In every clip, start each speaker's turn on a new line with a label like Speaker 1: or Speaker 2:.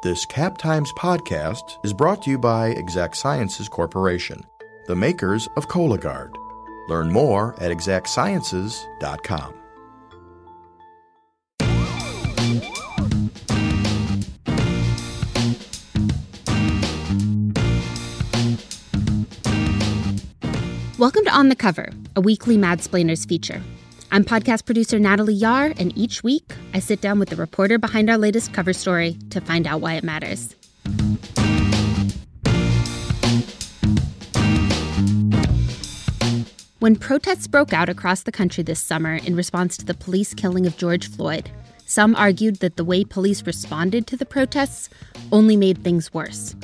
Speaker 1: This Cap Times podcast is brought to you by Exact Sciences Corporation, the makers of Cologuard. Learn more at exactsciences.com.
Speaker 2: Welcome to On the Cover, a weekly Madsplainers feature. I'm podcast producer Natalie Yahr, and each week I sit down with the reporter behind our latest cover story to find out why it matters. When protests broke out across the country this summer in response to the police killing of George Floyd, some argued that the way police responded to the protests only made things worse.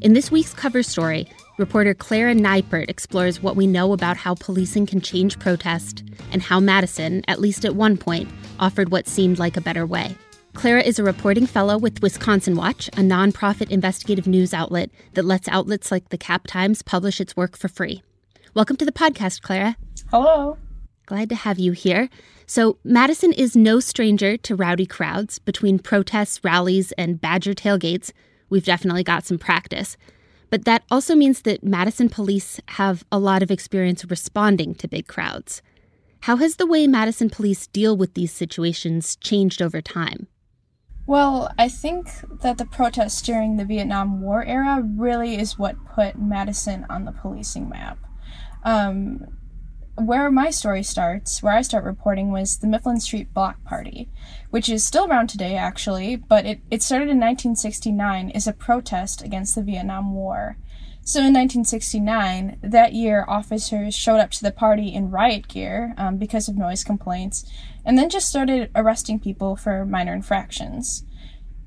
Speaker 2: In this week's cover story, Reporter Clara Neupert explores what we know about how policing can change protest and how Madison, at least at one point, offered what seemed like a better way. Clara is a reporting fellow with Wisconsin Watch, a nonprofit investigative news outlet that lets outlets like the Cap Times publish its work for free. Welcome to the podcast, Clara.
Speaker 3: Hello.
Speaker 2: Glad to have you here. So, Madison is no stranger to rowdy crowds. Between protests, rallies, and Badger tailgates, we've definitely got some practice. But that also means that Madison police have a lot of experience responding to big crowds. How has the way Madison police deal with these situations changed over time?
Speaker 3: Well, I think that the protests during the Vietnam War era really is what put Madison on the policing map. Um, where my story starts, where I start reporting, was the Mifflin Street Block Party, which is still around today, actually, but it, it started in 1969 as a protest against the Vietnam War. So in 1969, that year, officers showed up to the party in riot gear um, because of noise complaints, and then just started arresting people for minor infractions.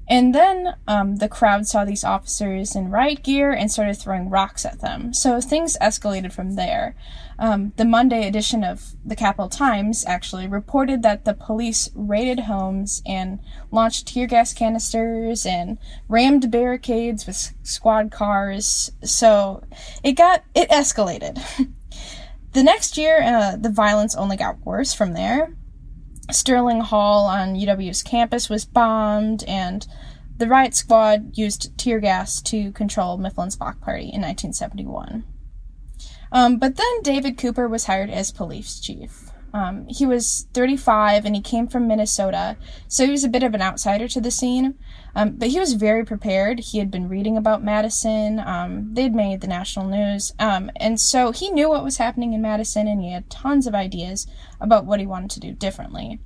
Speaker 3: And then um, the crowd saw these officers in riot gear and started throwing rocks at them. So things escalated from there. Um, the Monday edition of the Capital Times actually reported that the police raided homes and launched tear gas canisters and rammed barricades with squad cars. So it got it escalated. the next year, uh, the violence only got worse from there. Sterling Hall on UW's campus was bombed, and the riot squad used tear gas to control Mifflin's block party in 1971. Um, but then David Couper was hired as police chief. Um, he was 35 and he came from Minnesota, so he was a bit of an outsider to the scene. Um, but he was very prepared. He had been reading about Madison. Um, they'd made the national news. Um, and so he knew what was happening in Madison and he had tons of ideas about what he wanted to do differently.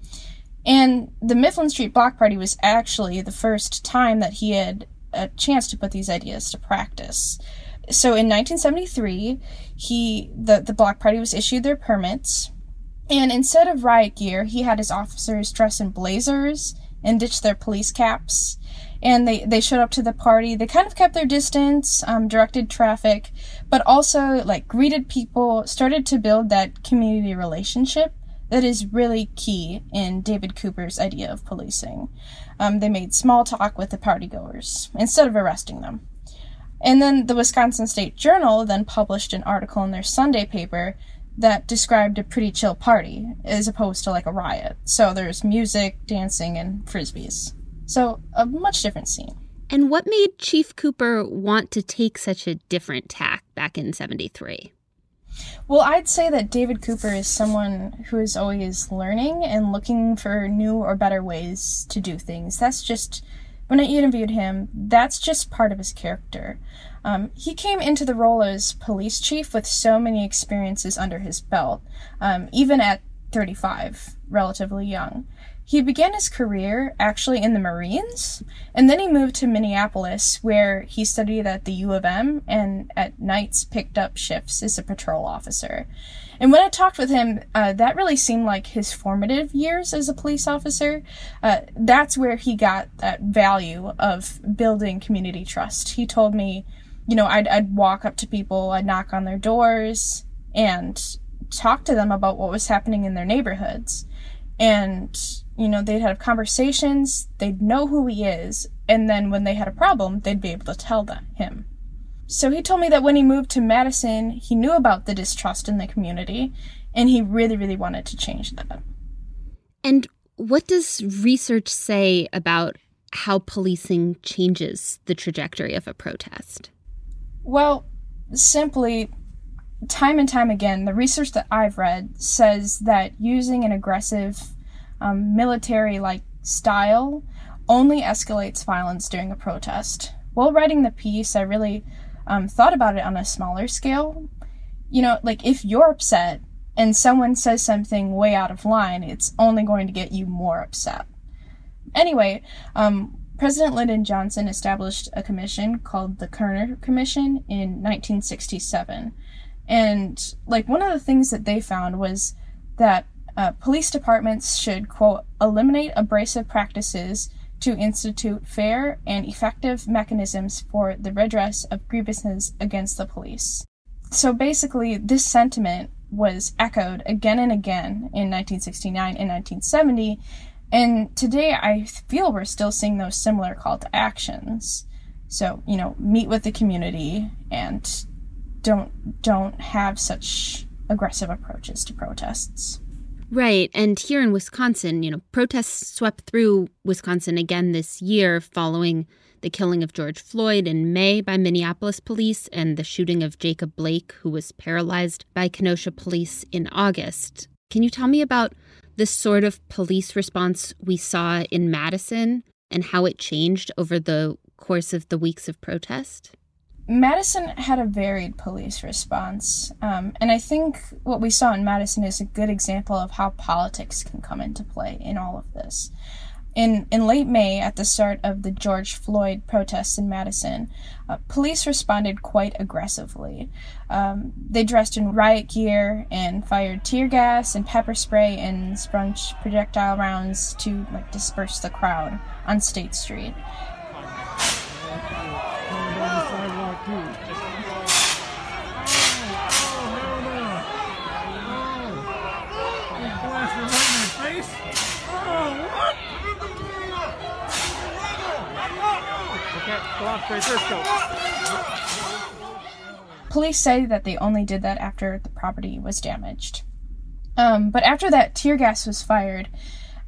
Speaker 3: And the Mifflin Street Block Party was actually the first time that he had a chance to put these ideas to practice. So in 1973, he the, the block party was issued their permits, and instead of riot gear, he had his officers dress in blazers and ditch their police caps. And they, they showed up to the party. They kind of kept their distance, um, directed traffic, but also like greeted people, started to build that community relationship that is really key in David Couper's idea of policing. Um, they made small talk with the partygoers instead of arresting them. And then the Wisconsin State Journal then published an article in their Sunday paper that described a pretty chill party as opposed to like a riot. So there's music, dancing, and frisbees. So a much different scene.
Speaker 2: And what made Chief Couper want to take such a different tack back in 73?
Speaker 3: Well, I'd say that David Couper is someone who is always learning and looking for new or better ways to do things. That's just, when I interviewed him, that's just part of his character. Um, he came into the role as police chief with so many experiences under his belt, um, even at 35, relatively young. He began his career actually in the Marines, and then he moved to Minneapolis, where he studied at the U of M and at nights picked up shifts as a patrol officer. And when I talked with him, uh, that really seemed like his formative years as a police officer. Uh, that's where he got that value of building community trust. He told me you know, I'd, I'd walk up to people, I'd knock on their doors and talk to them about what was happening in their neighborhoods. And, you know, they'd have conversations, they'd know who he is, and then when they had a problem, they'd be able to tell them, him. So he told me that when he moved to Madison, he knew about the distrust in the community, and he really, really wanted to change that.
Speaker 2: And what does research say about how policing changes the trajectory of a protest?
Speaker 3: Well, simply, time and time again, the research that I've read says that using an aggressive um, military like style only escalates violence during a protest. While writing the piece, I really um, thought about it on a smaller scale. You know, like if you're upset and someone says something way out of line, it's only going to get you more upset. Anyway, um, President Lyndon Johnson established a commission called the Kerner Commission in 1967. And, like, one of the things that they found was that uh, police departments should, quote, eliminate abrasive practices to institute fair and effective mechanisms for the redress of grievances against the police. So basically, this sentiment was echoed again and again in 1969 and 1970, and today I feel we're still seeing those similar call to actions. So, you know, meet with the community and don't don't have such aggressive approaches to protests.
Speaker 2: Right. And here in Wisconsin, you know, protests swept through Wisconsin again this year following the killing of George Floyd in May by Minneapolis police and the shooting of Jacob Blake, who was paralyzed by Kenosha police in August. Can you tell me about the sort of police response we saw in Madison and how it changed over the course of the weeks of protest?
Speaker 3: Madison had a varied police response, um, and I think what we saw in Madison is a good example of how politics can come into play in all of this. In, in late May, at the start of the George Floyd protests in Madison, uh, police responded quite aggressively. Um, they dressed in riot gear and fired tear gas and pepper spray and sprung projectile rounds to like disperse the crowd on State Street. Police say that they only did that after the property was damaged. Um, but after that tear gas was fired,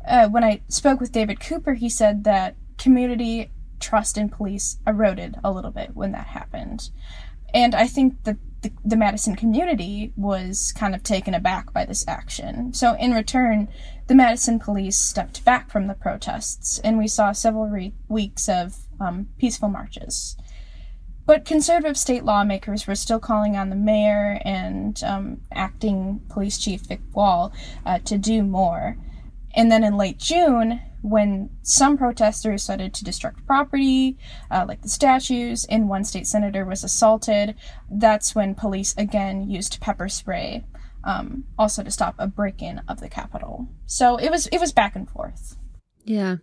Speaker 3: uh, when I spoke with David Couper, he said that community trust in police eroded a little bit when that happened. And I think that the, the Madison community was kind of taken aback by this action. So, in return, the Madison police stepped back from the protests, and we saw several re- weeks of um, peaceful marches. But conservative state lawmakers were still calling on the mayor and um, acting police chief Vic Wahl uh, to do more. And then in late June, when some protesters started to destruct property, uh, like the statues, and one state senator was assaulted, that's when police again used pepper spray, um, also to stop a break-in of the Capitol. So it was it was back and forth.
Speaker 2: Yeah,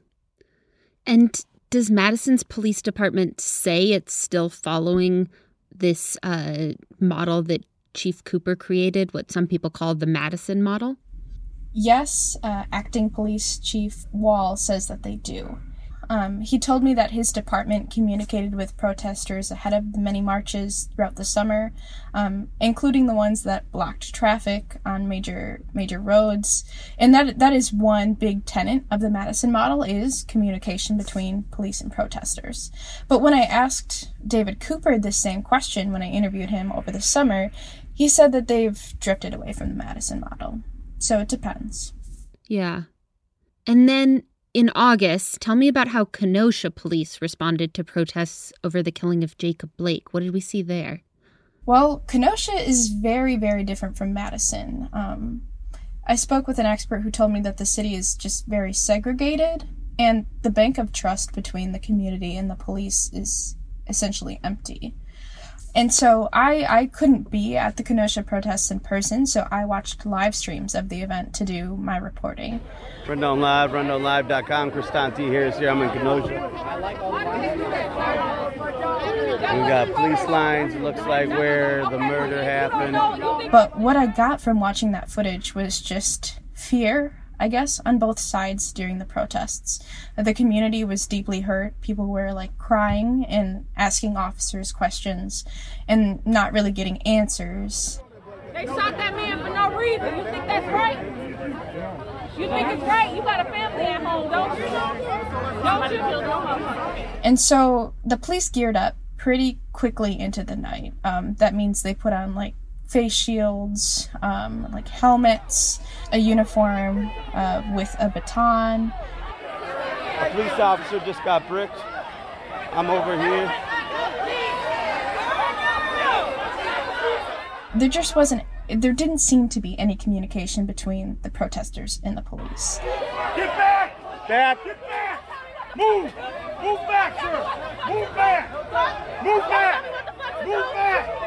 Speaker 2: and does Madison's police department say it's still following this uh, model that Chief Couper created, what some people call the Madison model?
Speaker 3: Yes, uh, acting police chief Wahl says that they do. Um, he told me that his department communicated with protesters ahead of the many marches throughout the summer, um, including the ones that blocked traffic on major major roads, and that that is one big tenet of the Madison model is communication between police and protesters. But when I asked David Couper this same question when I interviewed him over the summer, he said that they've drifted away from the Madison model. So it depends.
Speaker 2: Yeah. And then in August, tell me about how Kenosha police responded to protests over the killing of Jacob Blake. What did we see there?
Speaker 3: Well, Kenosha is very, very different from Madison. Um, I spoke with an expert who told me that the city is just very segregated, and the bank of trust between the community and the police is essentially empty. And so I, I couldn't be at the Kenosha protests in person, so I watched live streams of the event to do my reporting.
Speaker 4: Rundown Live, rundownlive.com. Cristanti here. here I'm in Kenosha. We got police lines, looks like where the murder happened.
Speaker 3: But what I got from watching that footage was just fear I guess, on both sides during the protests. The community was deeply hurt. People were like crying and asking officers questions and not really getting answers.
Speaker 5: They shot that man for no reason. You think that's right? You think it's right? You got a family at home, don't you? Don't you?
Speaker 3: And so the police geared up pretty quickly into the night. Um, that means they put on like face shields, um, like helmets, a uniform uh, with a baton.
Speaker 4: A police officer just got bricked. I'm over here.
Speaker 3: There just wasn't, there didn't seem to be any communication between the protesters and the police.
Speaker 6: Get back!
Speaker 4: Back.
Speaker 6: Get back! Move! Move back, sir! Move back! Move back! Move back!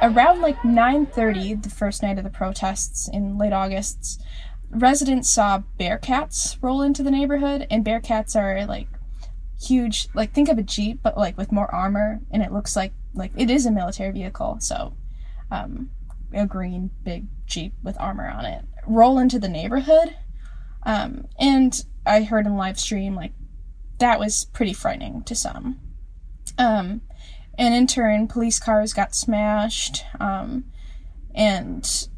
Speaker 3: Around like 9:30, the first night of the protests in late August, residents saw bearcats roll into the neighborhood, and bearcats are like huge, like think of a jeep, but like with more armor, and it looks like like it is a military vehicle, so um, a green big jeep with armor on it roll into the neighborhood, um, and I heard in live stream like that was pretty frightening to some. Um, and in turn, police cars got smashed. Um, and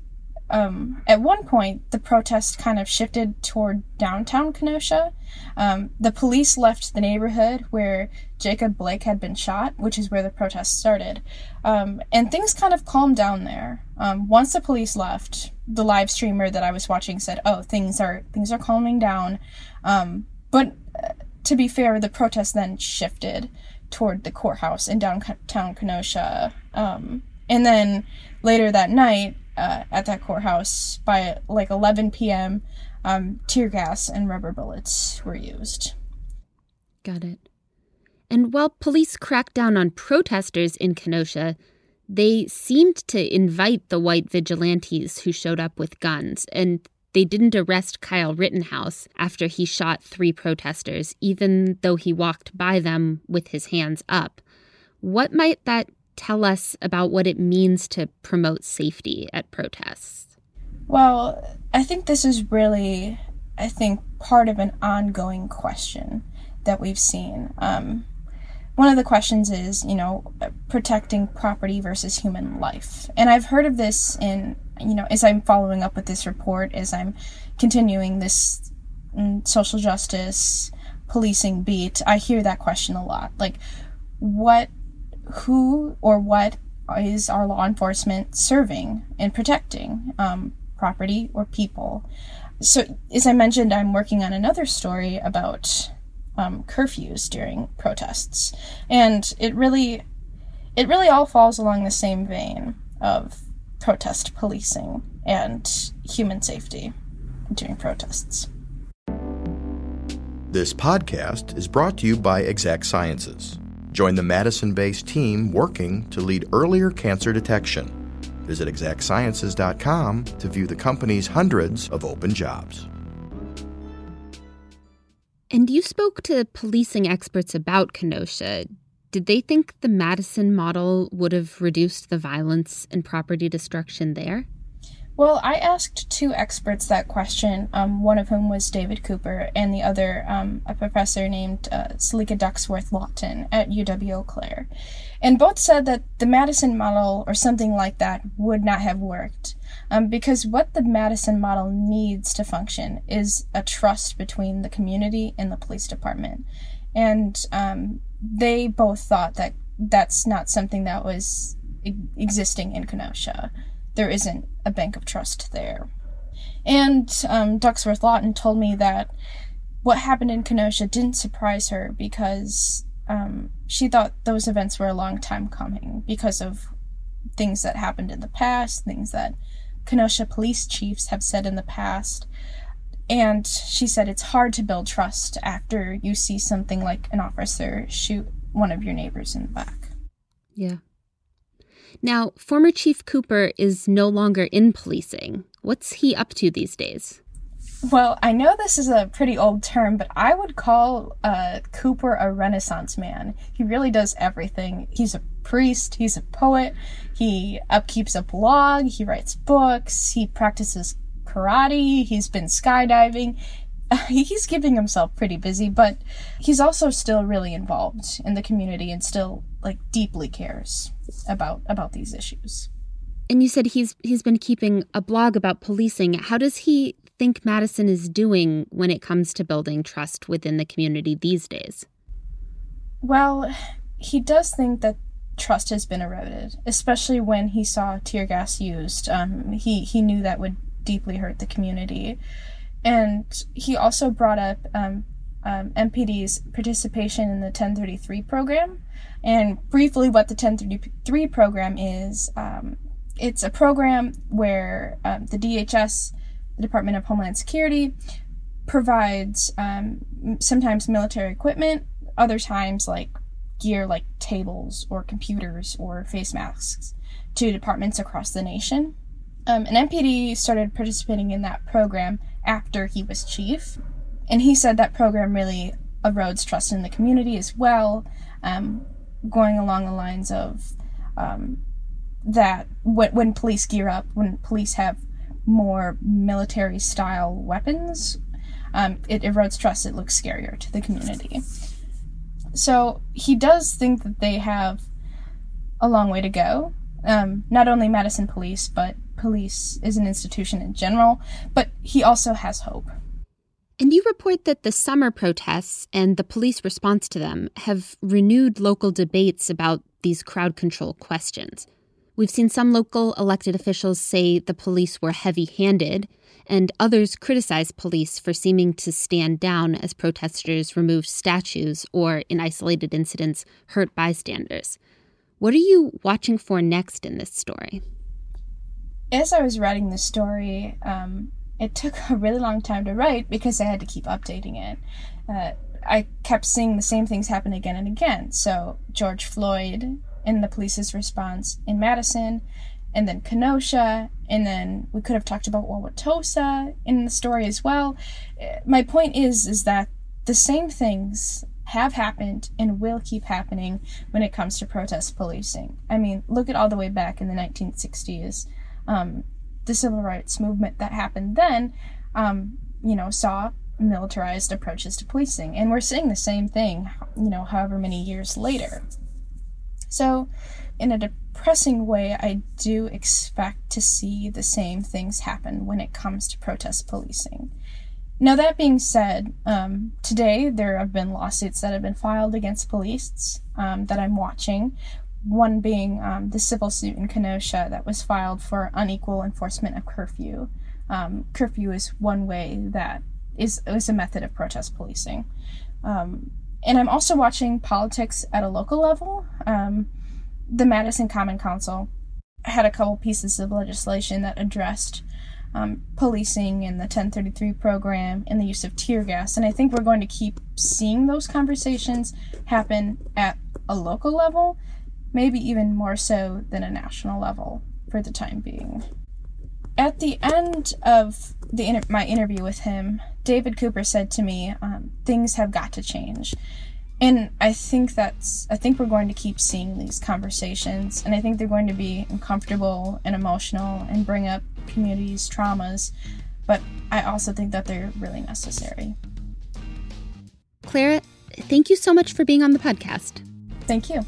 Speaker 3: um, at one point, the protest kind of shifted toward downtown Kenosha. Um, the police left the neighborhood where Jacob Blake had been shot, which is where the protest started. Um, and things kind of calmed down there. Um, once the police left, the live streamer that I was watching said, "Oh, things are things are calming down." Um, but uh, to be fair, the protest then shifted toward the courthouse in downtown Kenosha. Um, and then later that night, uh, at that courthouse, by like 11 p.m., um, tear gas and rubber bullets were used.
Speaker 2: Got it. And while police cracked down on protesters in Kenosha, they seemed to invite the white vigilantes who showed up with guns, and they didn't arrest Kyle Rittenhouse after he shot three protesters, even though he walked by them with his hands up. What might that tell us about what it means to promote safety at protests?
Speaker 3: Well, I think this is really, I think, part of an ongoing question that we've seen. Um, one of the questions is, you know, protecting property versus human life. And I've heard of this in, you know, as I'm following up with this report, as I'm continuing this mm, social justice policing beat, I hear that question a lot. Like, what, who, or what is our law enforcement serving and protecting? Um, property or people? So, as I mentioned, I'm working on another story about um, curfews during protests, and it really, it really all falls along the same vein of protest policing and human safety during protests.
Speaker 1: This podcast is brought to you by Exact Sciences. Join the Madison based team working to lead earlier cancer detection. Visit exactsciences.com to view the company's hundreds of open jobs.
Speaker 2: And you spoke to policing experts about Kenosha. Did they think the Madison model would have reduced the violence and property destruction there?
Speaker 3: Well, I asked two experts that question, um, one of whom was David Couper, and the other um, a professor named uh, Selika Ducksworth Lawton at UW Eau Claire. And both said that the Madison model or something like that would not have worked. Um, because what the Madison model needs to function is a trust between the community and the police department. And um, they both thought that that's not something that was e- existing in Kenosha there isn't a bank of trust there. And um, Ducksworth Lawton told me that what happened in Kenosha didn't surprise her because um, she thought those events were a long time coming because of things that happened in the past, things that Kenosha police chiefs have said in the past. And she said it's hard to build trust after you see something like an officer shoot one of your neighbors in the back.
Speaker 2: Yeah. Now, former Chief Couper is no longer in policing. What's he up to these days?
Speaker 3: Well, I know this is a pretty old term, but I would call uh, Couper a renaissance man. He really does everything. He's a priest, he's a poet, he upkeeps a blog, he writes books, he practices karate, he's been skydiving. he's keeping himself pretty busy, but he's also still really involved in the community and still like deeply cares about about these issues.
Speaker 2: And you said he's he's been keeping a blog about policing. How does he think Madison is doing when it comes to building trust within the community these days?
Speaker 3: Well, he does think that trust has been eroded, especially when he saw tear gas used. Um, he he knew that would deeply hurt the community, and he also brought up um, um, MPD's participation in the 1033 program. And briefly, what the 1033 program is, um, it's a program where um, the DHS, the Department of Homeland Security, provides um, sometimes military equipment, other times like gear like tables or computers or face masks to departments across the nation. Um, MPD started participating in that program after he was chief. And he said that program really erodes trust in the community as well, um, going along the lines of um, that when, when police gear up, when police have more military style weapons, um, it erodes trust. It looks scarier to the community. So he does think that they have a long way to go. Um, not only Madison Police, but police is an institution in general, but he also has hope.
Speaker 2: And you report that the summer protests and the police response to them have renewed local debates about these crowd control questions. We've seen some local elected officials say the police were heavy handed, and others criticize police for seeming to stand down as protesters removed statues or, in isolated incidents, hurt bystanders. What are you watching for next in this story?
Speaker 3: As I was writing the story, um, it took a really long time to write because I had to keep updating it. Uh, I kept seeing the same things happen again and again. So, George Floyd and the police's response in Madison, and then Kenosha, and then we could have talked about Wauwatosa in the story as well. My point is, is that the same things have happened and will keep happening when it comes to protest policing. I mean, look at all the way back in the 1960s. Um, the civil rights movement that happened then, um, you know, saw militarized approaches to policing. And we're seeing the same thing, you know, however many years later. So, in a depressing way, I do expect to see the same things happen when it comes to protest policing. Now, that being said, um, today there have been lawsuits that have been filed against police um, that I'm watching. One being um, the civil suit in Kenosha that was filed for unequal enforcement of curfew. Um, curfew is one way that is, is a method of protest policing. Um, and I'm also watching politics at a local level. Um, the Madison Common Council had a couple pieces of legislation that addressed um, policing and the 1033 program and the use of tear gas. And I think we're going to keep seeing those conversations happen at a local level, maybe even more so than a national level for the time being. At the end of the inter- my interview with him, David Couper said to me, um, "Things have got to change," and I think that's I think we're going to keep seeing these conversations, and I think they're going to be uncomfortable and emotional and bring up communities' traumas, but I also think that they're really necessary.
Speaker 2: Clara, thank you so much for being on the podcast.
Speaker 3: Thank you.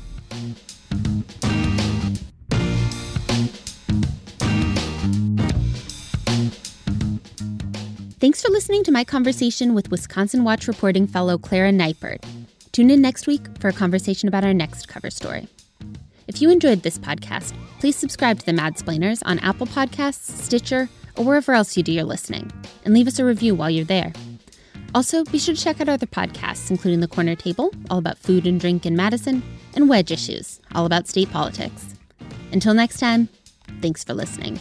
Speaker 2: Thanks for listening to my conversation with Wisconsin Watch reporting fellow Clara Neupert. Tune in next week for a conversation about our next cover story. If you enjoyed this podcast, please subscribe to the Madsplainers on Apple Podcasts, Stitcher, or wherever else you do your listening, and leave us a review while you're there. Also, be sure to check out other podcasts, including The Corner Table, all about food and drink in Madison, and Wedge Issues, all about state politics. Until next time, thanks for listening.